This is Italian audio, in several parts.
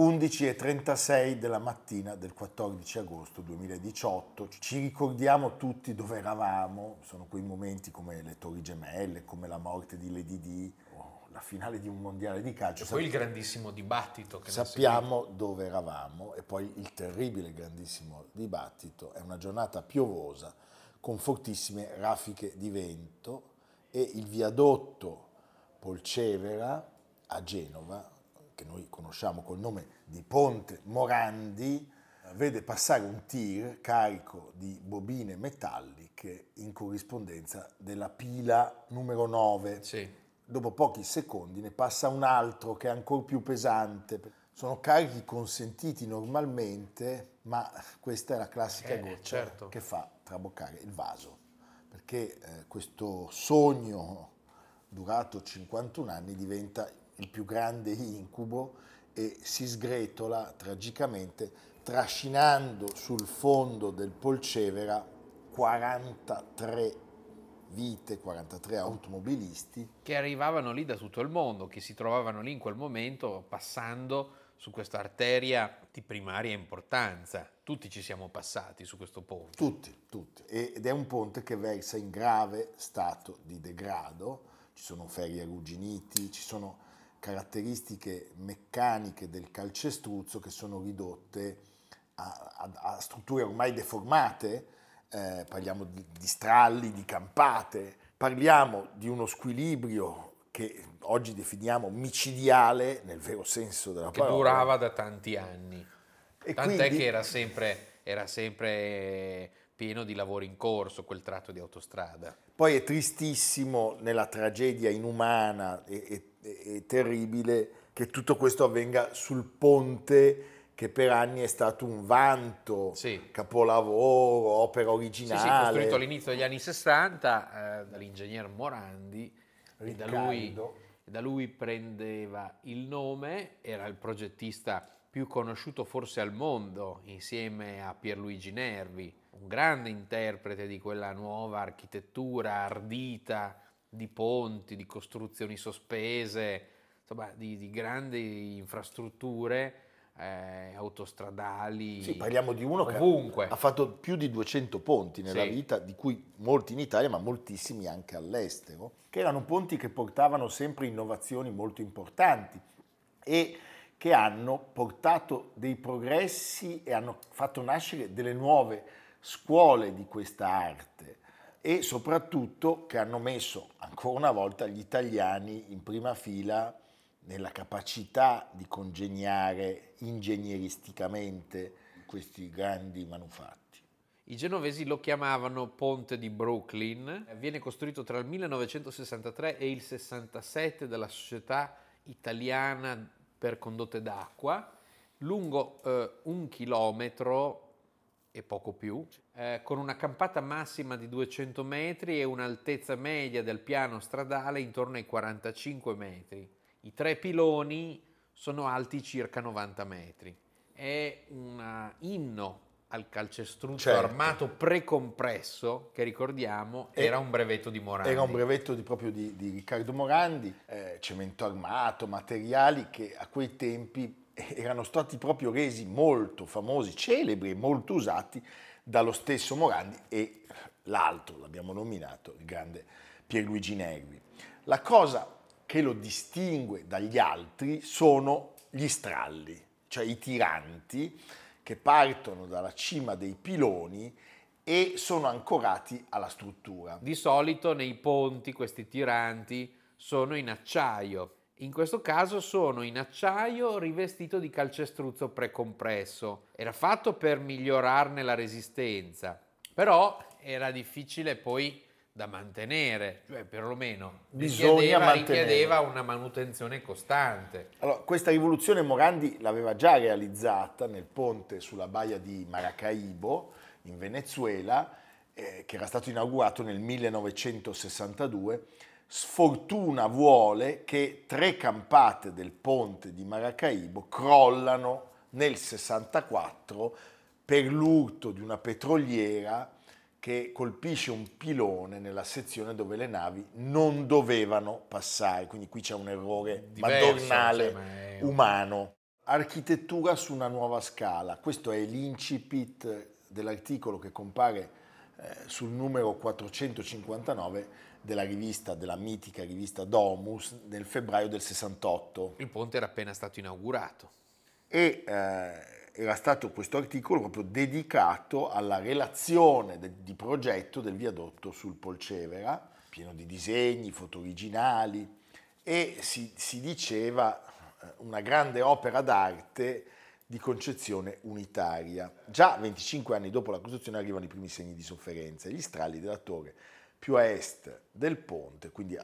11.36 della mattina del 14 agosto 2018. Ci ricordiamo tutti dove eravamo, sono quei momenti come le Torri Gemelle, come la morte di Lady D, la finale di un mondiale di calcio. E poi il grandissimo dibattito. Che sappiamo dove eravamo e poi il terribile grandissimo dibattito. È una giornata piovosa con fortissime raffiche di vento e il viadotto Polcevera a Genova che noi conosciamo col nome di Ponte Morandi, vede passare un tir carico di bobine metalliche in corrispondenza della pila numero 9. Sì. Dopo pochi secondi ne passa un altro che è ancora più pesante. Sono carichi consentiti normalmente, ma questa è la classica eh, goccia certo. che fa traboccare il vaso. Perché eh, questo sogno durato 51 anni diventa il più grande incubo e si sgretola tragicamente trascinando sul fondo del Polcevera 43 vite, 43 automobilisti. Che arrivavano lì da tutto il mondo, che si trovavano lì in quel momento passando su questa arteria di primaria importanza. Tutti ci siamo passati su questo ponte. Tutti, tutti. Ed è un ponte che versa in grave stato di degrado. Ci sono ferri arrugginiti, ci sono caratteristiche meccaniche del calcestruzzo che sono ridotte a, a, a strutture ormai deformate, eh, parliamo di, di stralli, di campate, parliamo di uno squilibrio che oggi definiamo micidiale nel vero senso della parola. Che durava da tanti anni. E Tant'è quindi... che era sempre, era sempre pieno di lavori in corso quel tratto di autostrada. Poi è tristissimo nella tragedia inumana e, e, e terribile che tutto questo avvenga sul ponte che per anni è stato un vanto, sì. capolavoro, opera originale. Sì, sì, costruito all'inizio degli anni 60 eh, dall'ingegner Morandi da, lui, da lui prendeva il nome, era il progettista più conosciuto forse al mondo insieme a Pierluigi Nervi, un grande interprete di quella nuova architettura ardita di ponti, di costruzioni sospese, insomma di, di grandi infrastrutture eh, autostradali. Sì, parliamo di uno ovunque. che ha fatto più di 200 ponti nella sì. vita, di cui molti in Italia, ma moltissimi anche all'estero, che erano ponti che portavano sempre innovazioni molto importanti e che hanno portato dei progressi e hanno fatto nascere delle nuove scuole di questa arte e soprattutto che hanno messo ancora una volta gli italiani in prima fila nella capacità di congegnare ingegneristicamente questi grandi manufatti. I genovesi lo chiamavano Ponte di Brooklyn, viene costruito tra il 1963 e il 67 dalla Società Italiana per Condotte d'Acqua, lungo eh, un chilometro e poco più, eh, con una campata massima di 200 metri e un'altezza media del piano stradale intorno ai 45 metri. I tre piloni sono alti circa 90 metri. È un inno al calcestruzzo certo. armato precompresso, che ricordiamo era un brevetto di Morandi. Era un brevetto di, proprio di, di Riccardo Morandi, eh, cemento armato, materiali che a quei tempi erano stati proprio resi molto famosi, celebri e molto usati dallo stesso Morandi e l'altro, l'abbiamo nominato, il grande Pierluigi Nervi. La cosa che lo distingue dagli altri sono gli stralli, cioè i tiranti che partono dalla cima dei piloni e sono ancorati alla struttura. Di solito nei ponti questi tiranti sono in acciaio, in questo caso sono in acciaio rivestito di calcestruzzo precompresso. Era fatto per migliorarne la resistenza, però era difficile poi da mantenere, cioè perlomeno richiedeva, richiedeva, una manutenzione costante. Allora, questa rivoluzione Morandi l'aveva già realizzata nel ponte sulla baia di Maracaibo in Venezuela, eh, che era stato inaugurato nel 1962 sfortuna vuole che tre campate del ponte di Maracaibo crollano nel 64 per l'urto di una petroliera che colpisce un pilone nella sezione dove le navi non dovevano passare, quindi qui c'è un errore Diverso, madornale cioè, umano. Architettura su una nuova scala, questo è l'incipit dell'articolo che compare eh, sul numero 459 della rivista, della mitica rivista Domus nel febbraio del 68. Il ponte era appena stato inaugurato. E eh, era stato questo articolo proprio dedicato alla relazione de, di progetto del viadotto sul Polcevera, pieno di disegni, foto originali e si, si diceva eh, una grande opera d'arte di concezione unitaria. Già 25 anni dopo la costruzione arrivano i primi segni di sofferenza. Gli strali della torre più a est del ponte, quindi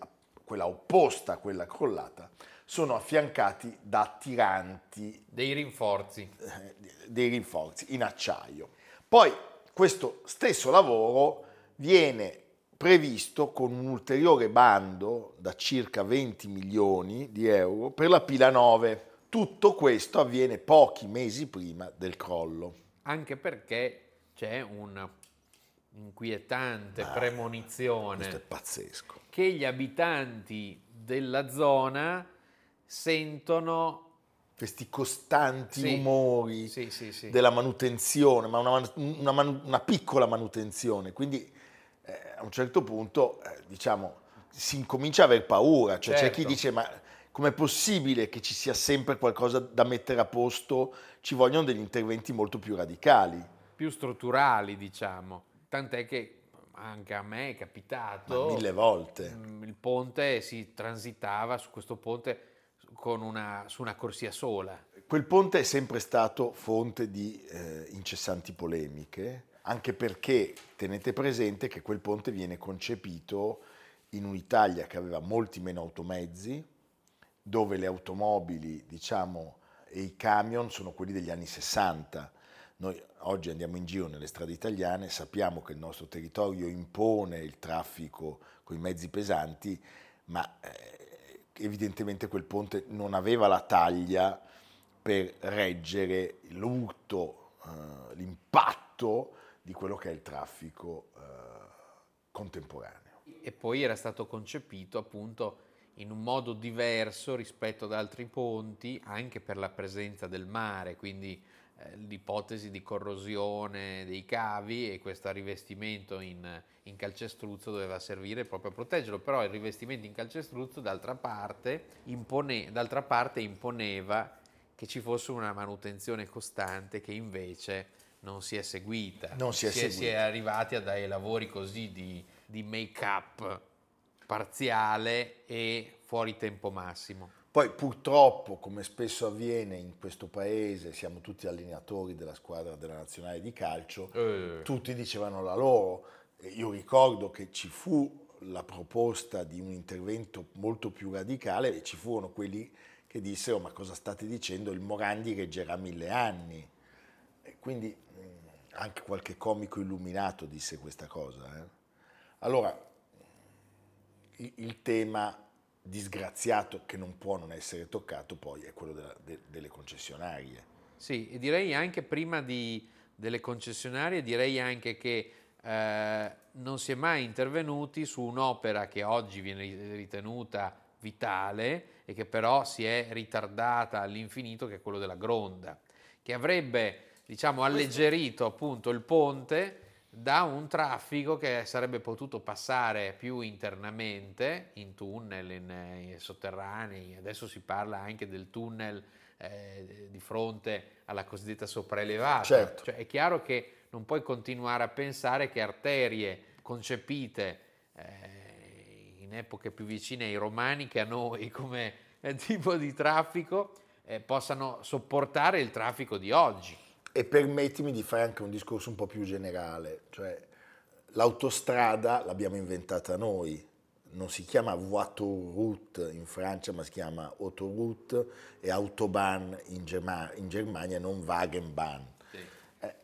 quella opposta a quella crollata, sono affiancati da tiranti. Dei rinforzi. Eh, dei rinforzi in acciaio. Poi questo stesso lavoro viene previsto con un ulteriore bando da circa 20 milioni di euro per la pila 9. Tutto questo avviene pochi mesi prima del crollo. Anche perché c'è una inquietante ah, premonizione. Questo è pazzesco. Che gli abitanti della zona sentono questi costanti sì, umori sì, sì, della manutenzione, ma una, una, una piccola manutenzione. Quindi eh, a un certo punto, eh, diciamo, si incomincia a aver paura. Cioè certo. c'è chi certo. dice, ma com'è possibile che ci sia sempre qualcosa da mettere a posto? Ci vogliono degli interventi molto più radicali. Più strutturali, diciamo. Tant'è che anche a me è capitato. Ma mille volte. Mm, il ponte si transitava su questo ponte una, su una corsia sola. Quel ponte è sempre stato fonte di eh, incessanti polemiche, anche perché tenete presente che quel ponte viene concepito in un'Italia che aveva molti meno automezzi, dove le automobili, diciamo, e i camion sono quelli degli anni 60. Noi oggi andiamo in giro nelle strade italiane, sappiamo che il nostro territorio impone il traffico con i mezzi pesanti, ma eh, evidentemente quel ponte non aveva la taglia per reggere l'urto, eh, l'impatto di quello che è il traffico eh, contemporaneo. E poi era stato concepito appunto in un modo diverso rispetto ad altri ponti, anche per la presenza del mare, quindi l'ipotesi di corrosione dei cavi e questo rivestimento in, in, calcestruzzo doveva servire proprio a proteggerlo, però il rivestimento in calcestruzzo d'altra parte, impone, d'altra parte imponeva che ci fosse una manutenzione costante che invece non si è seguita. Non si è, si è, si è arrivati a dei lavori così di, di make-up parziale e fuori tempo massimo. Poi purtroppo, come spesso avviene in questo paese, siamo tutti allineatori della squadra della nazionale di calcio, eh. tutti dicevano la loro. Io ricordo che ci fu la proposta di un intervento molto più radicale e ci furono quelli che dissero ma cosa state dicendo, il Morandi reggerà mille anni. E quindi anche qualche comico illuminato disse questa cosa. Eh. Allora, il tema disgraziato che non può non essere toccato poi è quello della, de, delle concessionarie. Sì, e direi anche prima di, delle concessionarie, direi anche che eh, non si è mai intervenuti su un'opera che oggi viene ritenuta vitale e che però si è ritardata all'infinito, che è quello della Gronda, che avrebbe diciamo, alleggerito appunto il ponte da un traffico che sarebbe potuto passare più internamente, in tunnel, in, in sotterranei, adesso si parla anche del tunnel eh, di fronte alla cosiddetta sopraelevata. Certo. Cioè, è chiaro che non puoi continuare a pensare che arterie concepite eh, in epoche più vicine ai romani che a noi come eh, tipo di traffico eh, possano sopportare il traffico di oggi. E permettimi di fare anche un discorso un po' più generale, cioè l'autostrada l'abbiamo inventata noi, non si chiama Voiture in Francia, ma si chiama Autoroute e Autobahn in, Germa- in Germania, non Wagenbahn. Sì. Eh,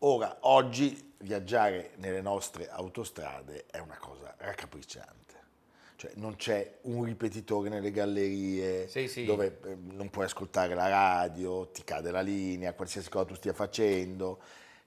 ora, oggi viaggiare nelle nostre autostrade è una cosa raccapricciante. Cioè non c'è un ripetitore nelle gallerie Sì, sì. dove eh, non puoi ascoltare la radio, ti cade la linea, qualsiasi cosa tu stia facendo.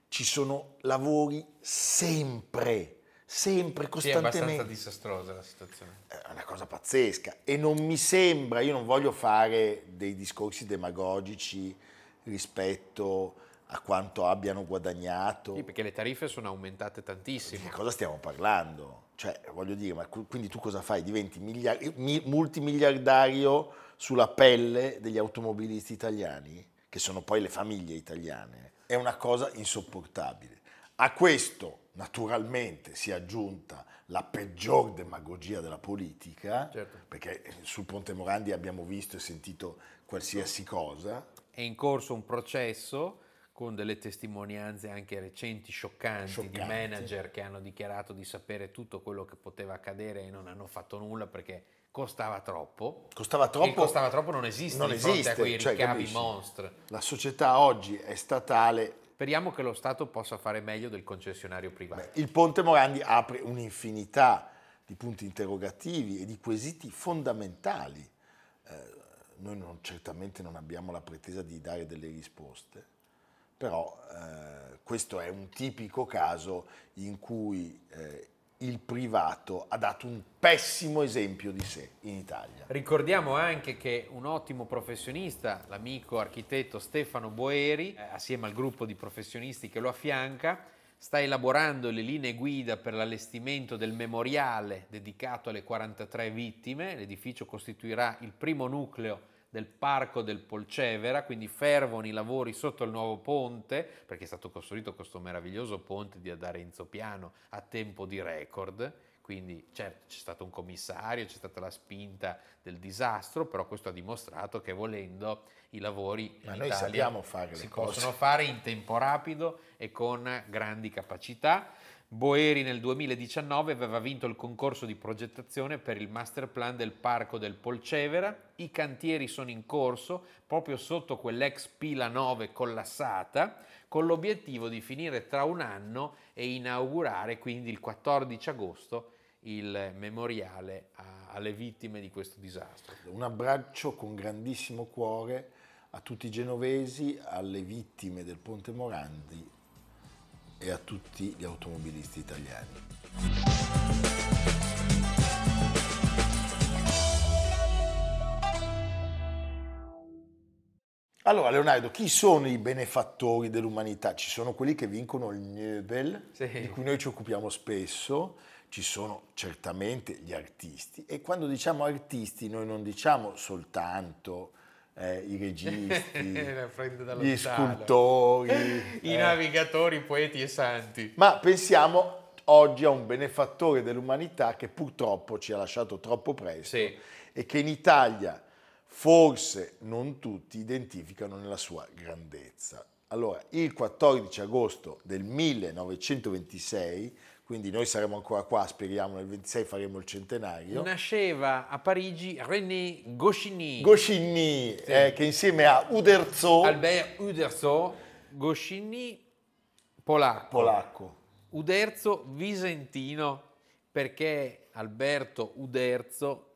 Ci sono lavori sempre, sempre, Sì, è abbastanza costantemente. disastrosa la situazione. È una cosa pazzesca e non mi sembra, io non voglio fare dei discorsi demagogici rispetto a quanto abbiano guadagnato. Sì, perché le tariffe sono aumentate Di tantissimo. che cosa stiamo parlando? Cioè, voglio dire, ma quindi tu cosa fai? Diventi miliar- mi- multimiliardario sulla pelle degli automobilisti italiani, che sono poi le famiglie italiane. È una cosa insopportabile. A questo, naturalmente, si è aggiunta la peggior demagogia della politica, Certo. perché sul Ponte Morandi abbiamo visto e sentito qualsiasi cosa. È in corso un processo con delle testimonianze anche recenti scioccanti, Scioccanti. di manager che hanno dichiarato di sapere tutto quello che poteva accadere e non hanno fatto nulla perché costava troppo. Costava troppo. costava troppo non esiste Non esiste, a quei cioè, ricavi capisci? La società oggi è statale, Speriamo che lo Stato possa fare meglio del concessionario privato. Beh, il Ponte Morandi apre un'infinità di punti interrogativi e di quesiti fondamentali. Eh, noi non- certamente non abbiamo la pretesa di dare delle risposte, però eh, questo è un tipico caso in cui eh, il privato ha dato un pessimo esempio di sé in Italia. Ricordiamo anche che un ottimo professionista, l'amico architetto Stefano Boeri, eh, assieme al gruppo di professionisti che lo affianca, sta elaborando le linee guida per l'allestimento del memoriale dedicato alle 43 vittime. L'edificio costituirà il primo nucleo del Parco del Polcevera, quindi fervono i lavori sotto il nuovo ponte, perché è stato costruito questo meraviglioso ponte di Adarenzo Piano a tempo di record. Quindi certo c'è stato un commissario, c'è stata la spinta del disastro, però questo ha dimostrato che volendo i lavori Ma in noi Italia sappiamo fare le si cose. possono fare in tempo rapido e con grandi capacità. Boeri nel 2019 aveva vinto il concorso di progettazione per il master plan del parco del Polcevera. I cantieri sono in corso proprio sotto quell'ex pila 9 collassata, con l'obiettivo di finire tra un anno e inaugurare quindi il 14 agosto il memoriale a- alle vittime di questo disastro. Un abbraccio con grandissimo cuore a tutti i genovesi, alle vittime del Ponte Morandi e a tutti gli automobilisti italiani. Allora Leonardo, chi sono i benefattori dell'umanità? Ci sono quelli che vincono il Nobel, Sì. di cui noi ci occupiamo spesso, ci sono certamente gli artisti e quando diciamo artisti noi non diciamo soltanto eh, i registi, gli scultori, I eh, navigatori, poeti e santi. ma pensiamo oggi a un benefattore dell'umanità che purtroppo ci ha lasciato troppo presto Sì. e che in Italia forse non tutti identificano nella sua grandezza. Allora, il 14 agosto del 1926, quindi noi saremo ancora qua, speriamo nel 26 faremo il centenario, Nasceva a Parigi René Goscinny. Goscinny, eh, che insieme a Uderzo, Albert Uderzo, Goscinny polacco. polacco, Uderzo visentino perché Alberto Uderzo,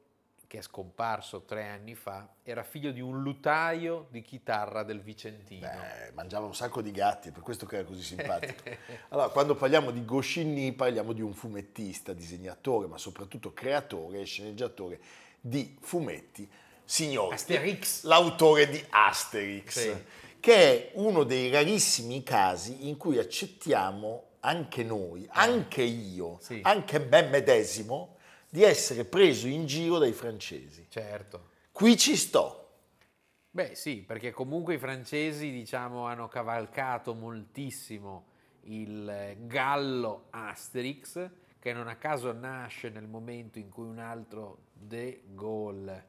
che è scomparso tre anni fa, era figlio di un lutaio di chitarra del Vicentino. Beh, mangiava un sacco di gatti, per questo che era così simpatico. Allora, quando parliamo di Goscinny parliamo di un fumettista, disegnatore, ma soprattutto creatore e sceneggiatore di fumetti signori. Asterix. L'autore di Asterix, Sì. che è uno dei rarissimi casi in cui accettiamo anche noi, anche io, Sì. anche me medesimo, di essere preso in giro dai francesi. Certo. Qui ci sto. Beh sì, perché comunque i francesi diciamo hanno cavalcato moltissimo il gallo Asterix, che non a caso nasce nel momento in cui un altro De Gaulle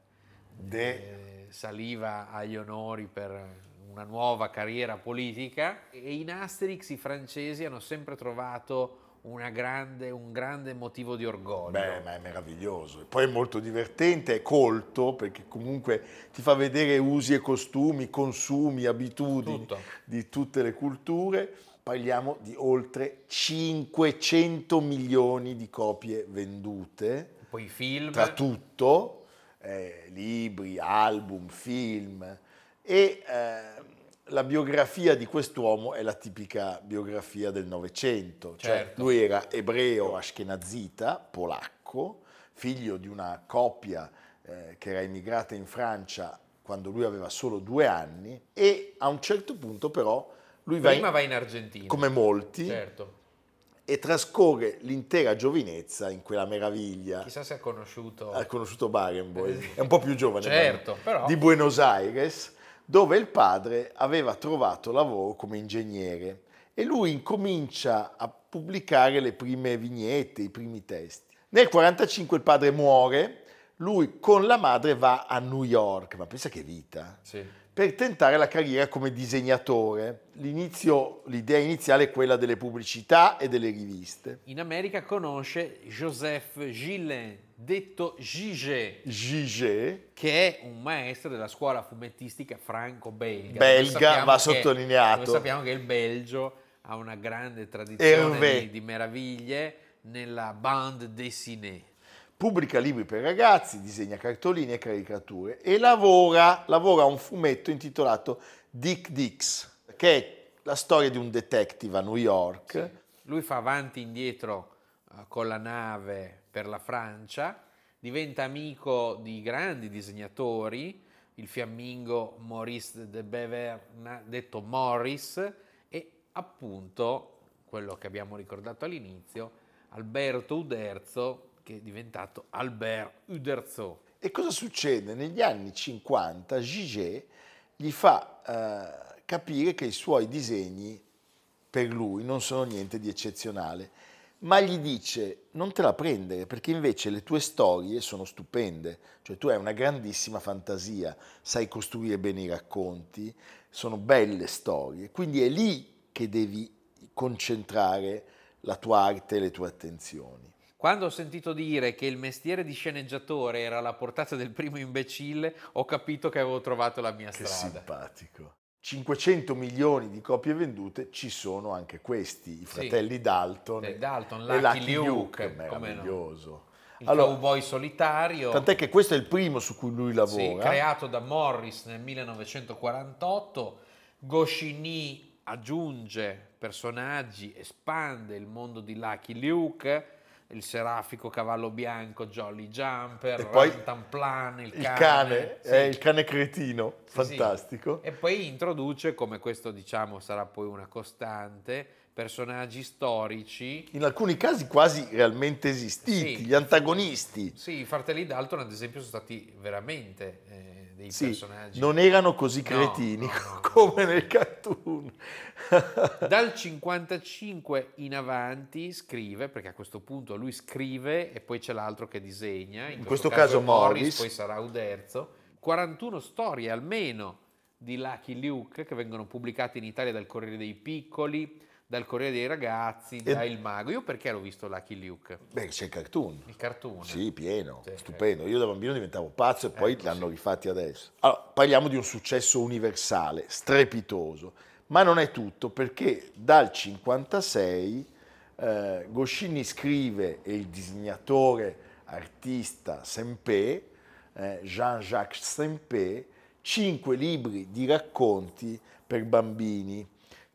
De- eh, saliva agli onori per una nuova carriera politica e in Asterix i francesi hanno sempre trovato grande- un grande motivo di orgoglio. Beh, ma è meraviglioso. Poi è molto divertente, è colto, perché comunque ti fa vedere usi e costumi, consumi, abitudini Tutto. di tutte le culture. Parliamo di oltre 500 milioni di copie vendute. poi film. Tra tutto, eh, libri, album, film. E eh, la biografia di quest'uomo è la tipica biografia del Novecento. Cioè, Certo. lui era ebreo ashkenazita, polacco, figlio di una coppia eh, che era emigrata in Francia quando lui aveva solo due anni e a un certo punto però lui va, Prima in- va in Argentina. come molti Certo. e trascorre l'intera giovinezza in quella meraviglia. Chissà se ha conosciuto... Ha conosciuto Barenboim, è un po' più giovane Certo, Barenboim, però- di Buenos Aires, dove il padre aveva trovato lavoro come ingegnere e lui incomincia a pubblicare le prime vignette, i primi testi. Nel 1945 il padre muore, lui con la madre va a New York, ma pensa che vita, Sì. per tentare la carriera come disegnatore. L'inizio, l'idea iniziale è quella delle pubblicità e delle riviste. In America conosce Joseph Gillin, detto Gigé, Gigé, che è un maestro della scuola fumettistica franco-belga. Belga, va che- sottolineato. dove sappiamo che il Belgio ha una grande tradizione di, di meraviglie nella bande dessinée. pubblica libri per ragazzi, disegna cartoline e caricature e lavora, lavora a un fumetto intitolato Dick Dix, che è la storia di un detective a New York. Lui fa avanti e indietro con la nave per la Francia, diventa amico di grandi disegnatori, il fiammingo Maurice de Beverna, detto Morris, e appunto quello che abbiamo ricordato all'inizio, Alberto Uderzo, che è diventato Albert Uderzo. E cosa succede? Negli anni 50 Gigé gli fa eh, capire che i suoi disegni per lui non sono niente di eccezionale, ma gli dice non te la prendere perché invece le tue storie sono stupende, cioè tu hai una grandissima fantasia, sai costruire bene i racconti, sono belle storie, quindi è lì che devi concentrare la tua arte e le tue attenzioni. Quando ho sentito dire che il mestiere di sceneggiatore era alla portata del primo imbecille, ho capito che avevo trovato la mia Che strada. simpatico. 500 milioni di copie vendute, ci sono anche questi, i fratelli Dalton, Eh, Dalton, e Lucky Lucky Luke, Luke, no. meraviglioso. Il Allora, cowboy solitario, tant'è che questo è il primo su cui lui sì, lavora. creato da Morris nel 1948, Goscinny aggiunge personaggi, espande il mondo di Lucky Luke, il serafico cavallo bianco Jolly Jumper, E poi Rantanplan, il il cane, cane, sì. è il cane cretino, Sì, sì. fantastico. E poi introduce, come questo diciamo sarà poi una costante, personaggi storici. In alcuni casi quasi realmente esistiti, Sì. gli antagonisti. Sì, i fratelli Dalton ad esempio sono stati veramente eh, dei Sì, personaggi. non erano così cretini no, no, no. come nel cartoon. Dal 55 in avanti scrive, perché a questo punto lui scrive e poi c'è l'altro che disegna, in, questo è caso Morris. poi sarà Uderzo, 41 storie almeno di Lucky Luke che vengono pubblicate in Italia dal Corriere dei Piccoli, dal Corriere dei Ragazzi, da Il Mago. Io perché l'ho visto Lucky Luke? Beh, c'è il cartoon. Il cartoon. Sì, pieno, Sì, stupendo. Io da bambino diventavo pazzo e poi Ecco, li hanno sì. rifatti adesso. Allora, parliamo di un successo universale, strepitoso, ma non è tutto perché dal 56 eh, Goscinny scrive e il disegnatore artista Sempé, eh, Jean-Jacques Sempé, cinque libri di racconti per bambini.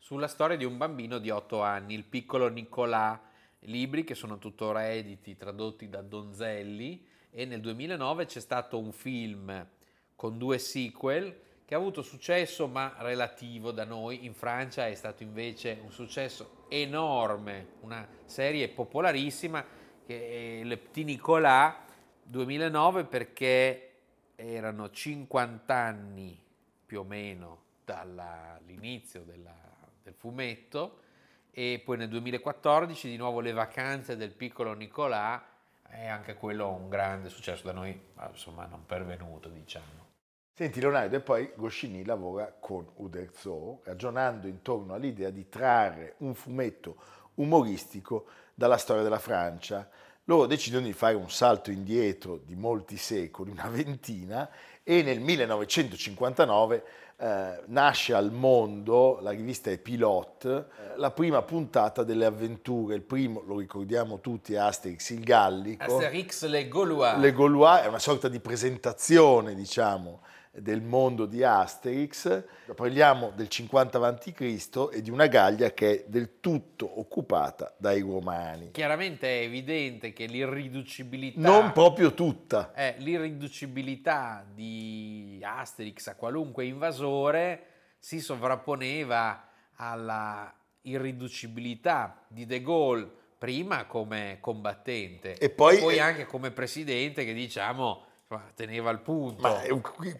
Sulla storia di un bambino di 8 anni, il piccolo Nicolà, libri che sono tuttora editi, tradotti da Donzelli. E nel 2009 c'è stato un film con due sequel che ha avuto successo ma relativo da noi, in Francia è stato invece un successo enorme, una serie popolarissima che è Le Petit Nicolas 2009 perché erano 50 anni più o meno dall'inizio della- del fumetto e poi nel 2014 di nuovo le vacanze del piccolo Nicolà e anche quello un grande successo da noi, ma insomma non pervenuto diciamo. Senti Leonardo, e poi Goscinny lavora con Uderzo, ragionando intorno all'idea di trarre un fumetto umoristico dalla storia della Francia. Loro decidono di fare un salto indietro di molti secoli, una ventina, e nel 1959 eh, nasce al mondo, la rivista è Pilot, eh, la prima puntata delle avventure, il primo, lo ricordiamo tutti, è Asterix il Gallico. Asterix le Gaulois. Le Gaulois è una sorta di presentazione, diciamo, del mondo di Asterix, parliamo del 50 a.C. e di una Gallia che è del tutto occupata dai Romani. Chiaramente è evidente che l'irriducibilità... Non proprio tutta. È l'irriducibilità di Asterix a qualunque invasore si sovrapponeva alla irriducibilità di De Gaulle prima come combattente e poi, e poi anche come presidente che diciamo teneva il punto. Ma è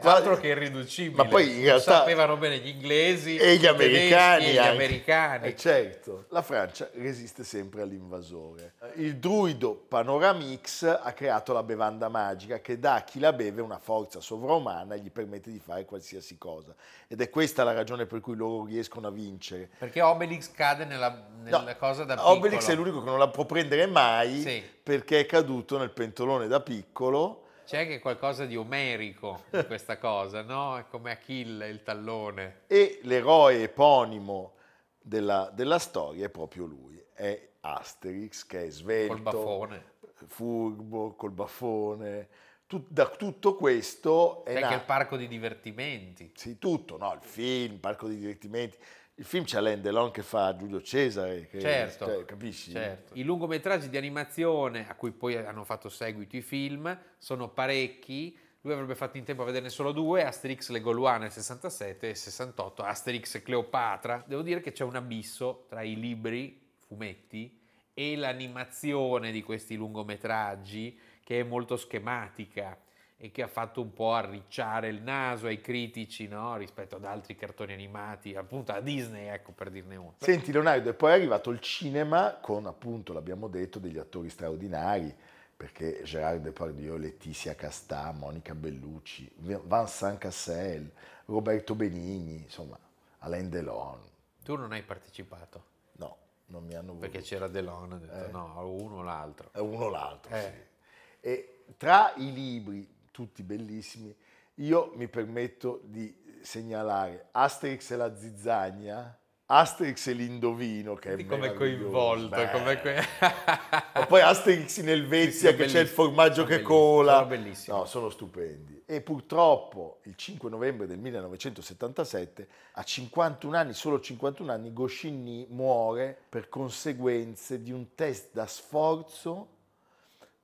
altro che irriducibile. Ma poi in realtà Lo sapevano bene gli inglesi e gli americani. E gli americani. Eh certo, la Francia resiste sempre all'invasore. Il druido Panoramix ha creato la bevanda magica che dà a chi la beve una forza sovraumana e gli permette di fare qualsiasi cosa. Ed è questa la ragione per cui loro riescono a vincere. Perché Obelix cade nella, nella no, cosa da piccolo. Obelix è l'unico che non la può prendere mai sì. perché è caduto nel pentolone da piccolo c'è anche qualcosa di omerico in questa cosa, no? È come Achille, il tallone. E l'eroe eponimo della, della storia è proprio lui, è Asterix, che è svelto, col baffone. furbo, col baffone. Tut, da tutto questo è... C'è anche il parco di divertimenti. Sì, tutto, no? Il film, il parco di divertimenti il film c'è Alain Delon che fa Giulio Cesare, che, certo, cioè, capisci? Certo. I lungometraggi di animazione, a cui poi hanno fatto seguito i film, sono parecchi. Lui avrebbe fatto in tempo a vederne solo due, Asterix le Gaulois nel 67 e 68, Asterix e Cleopatra. Devo dire che c'è un abisso tra i libri, fumetti, e l'animazione di questi lungometraggi che è molto schematica e che ha fatto un po' arricciare il naso ai critici no? rispetto ad altri cartoni animati, appunto a Disney, ecco per dirne uno. Senti Leonardo, e poi è arrivato il cinema con appunto, l'abbiamo detto, degli attori straordinari, perché Gérard Depardieu, Letizia Castà, Monica Bellucci, Vincent Cassel, Roberto Benigni, insomma, Alain Delon. Tu non hai partecipato? No, non mi hanno voluto. Perché c'era Delon, ha detto eh. no, uno o l'altro. Uno o l'altro, eh. sì. E tra i libri tutti bellissimi. Io mi permetto di segnalare Asterix e la zizzagna, Asterix e l'indovino che è come coinvolto come que... e poi Asterix in Elvezia che c'è il formaggio che cola. sono bellissimi. No, sono stupendi. E purtroppo il 5 novembre del 1977 a 51 anni solo 51 anni Goscinny muore per conseguenze di un test da sforzo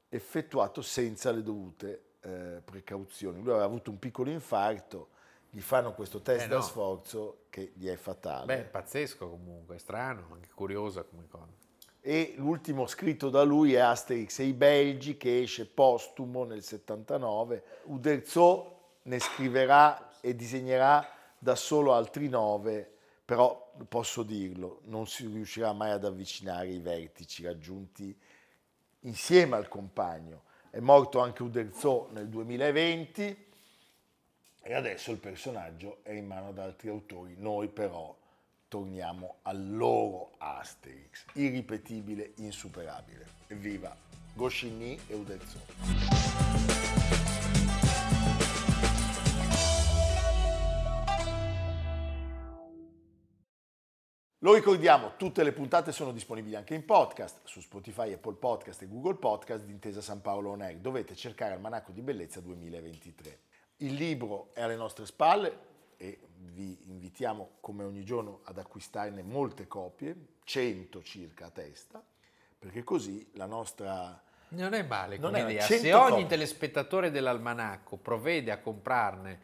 effettuato senza le dovute eh, precauzioni. Lui aveva avuto un piccolo infarto, gli fanno questo test eh no. da sforzo che gli è fatale. Beh, pazzesco comunque, strano, anche curiosa come cosa. E l'ultimo scritto da lui è Asterix e i Belgi che esce postumo nel 79. Uderzo ne scriverà e disegnerà da solo altri nove, però posso dirlo, non si riuscirà mai ad avvicinare i vertici raggiunti insieme al compagno è morto anche Uderzo nel 2020 e adesso il personaggio è in mano ad altri autori. Noi però torniamo al loro Asterix, irripetibile, insuperabile. Evviva Goscinny e Uderzo! Lo ricordiamo, tutte le puntate sono disponibili anche in podcast su Spotify, Apple Podcast e Google Podcast di Intesa San Paolo On Air. Dovete cercare Almanacco di Bellezza 2023. Il libro è alle nostre spalle e vi invitiamo come ogni giorno ad acquistarne molte copie, 100 circa a testa, perché così la nostra... Non è male come idea. Se ogni copie. telespettatore dell'almanacco provvede a comprarne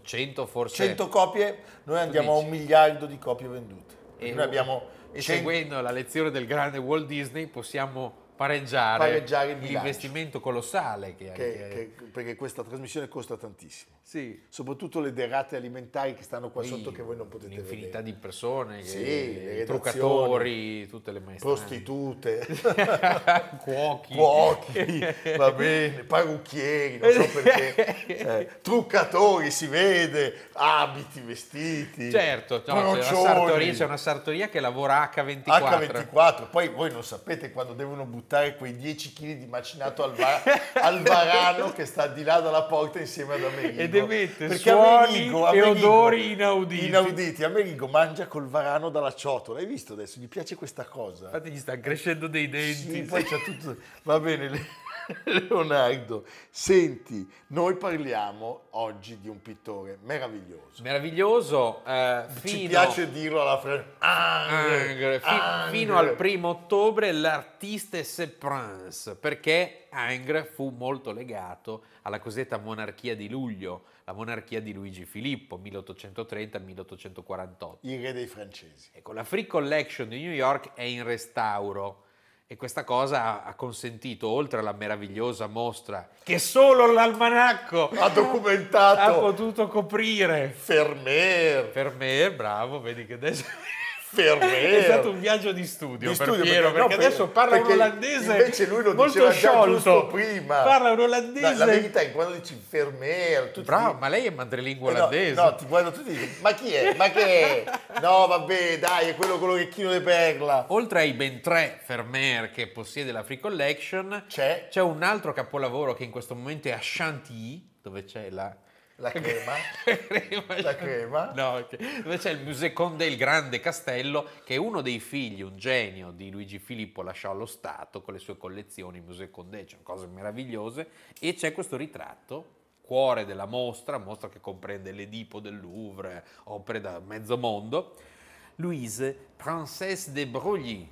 100 forse... 100 copie, noi andiamo a un miliardo di copie vendute. E, noi abbiamo seguendo la lezione del grande Walt Disney possiamo pareggiare, pareggiare l'investimento colossale che, che, che, perché questa trasmissione costa tantissimo. Sì. Soprattutto le derrate alimentari che stanno qua Poi, sotto che voi non potete vedere. Un'infinità di persone, sì, truccatori, tutte le maestre. Prostitute, cuochi. cuochi, va bene, parrucchieri, non so perché, eh, truccatori si vede, abiti, vestiti. Certo, no, c'è, una sartoria, c'è una sartoria che lavora H24. H24, poi voi non sapete quando devono buttare buttare quei 10 kg di macinato al, va- al varano che sta di là dalla porta insieme ad Amerigo. Ed emette Perché suoni Amerigo, e Amerigo- odori inauditi. Inauditi. Amerigo mangia col varano dalla ciotola. Hai visto adesso? Gli piace questa cosa. Infatti gli stanno crescendo dei denti. Sì, poi c'è tutto. Va bene, Le- Leonardo. Senti, noi parliamo oggi di un pittore meraviglioso. Meraviglioso. eh, Ci fino- piace dirlo alla frase. Ingres. Fi- Fino al primo ottobre l'artista Sepp Prince, perché Ingres fu molto legato alla cosiddetta monarchia di luglio, la monarchia di Luigi Filippo, 1830-1848. Il re dei francesi. Ecco, la Free Collection di New York è in restauro e questa cosa ha- consentito, oltre alla meravigliosa mostra che solo l'almanacco Ha documentato. ha potuto coprire. Fermer. Fermer, bravo, vedi che adesso... Fermer. È stato un viaggio di studio Di per studio, Piero, perché- perché, no, adesso per- parla un perché olandese invece lui lo molto sciolto. prima. Parla un olandese. la verità è che quando dici Fermer, tu ti Bravo, dici- ma lei è madrelingua Eh no, olandese. No, ti guardo tutti e dico, ma chi è? Ma che è? No, vabbè, dai, è quello con l'orecchino di perla. Oltre ai ben tre Fermer che possiede la Free Collection, C'è c'è un altro capolavoro che in questo momento è a Chantilly, dove c'è la... la crema. crema. La crema. No, che- dove c'è il Musée Condé, il grande castello, che uno dei figli, un genio di Luigi Filippo, lasciò allo Stato con le sue collezioni, il Musée Condé, c'è cose meravigliose, e c'è questo ritratto, cuore della mostra, mostra che comprende l'Edipo del Louvre, opere da mezzo mondo, Louise, Princesse de Broglie,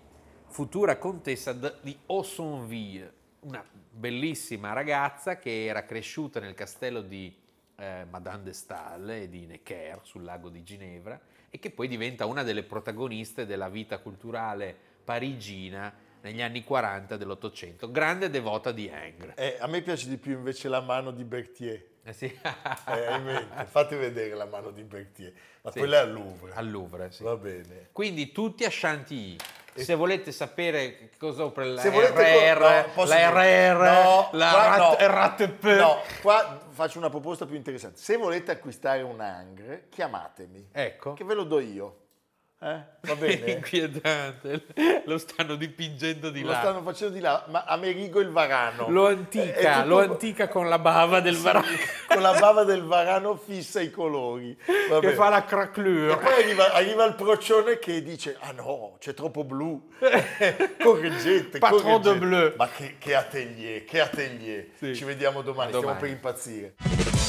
futura contessa di Aussonville, una bellissima ragazza che era cresciuta nel castello di eh, Madame de Stael e di Necker sul lago di Ginevra e che poi diventa una delle protagoniste della vita culturale parigina negli anni 40 dell'Ottocento, grande devota di Ingres. Eh, a me piace di più invece la mano di Berthier. Eh sì. Eh, mente? Fate vedere la mano di Berthier. Ma Sì. quella è al Louvre. Al Louvre, sì. Va bene. Quindi tutti a Chantilly. Se volete sapere cosa ho per la Se RR, no, posso la RR, no, la qua no. RATP. No, qua faccio una proposta più interessante. Se volete acquistare un Angre, chiamatemi, Ecco. che ve lo do io. Eh? Va bene? Inquietante. Lo stanno dipingendo di Lo là. stanno facendo di là, ma Amerigo il varano. Lo È- antica, è tutto- lo antica con la bava del Sì, varano Con la bava del varano fissa i colori. Va che bene. fa la E craclure. poi arriva, arriva il procione che dice: Ah no, c'è troppo blu. correggete, Pas trop correggete. de bleu. Ma che, che atelier, che atelier. Sì. Ci vediamo domani, domani. stiamo per impazzire.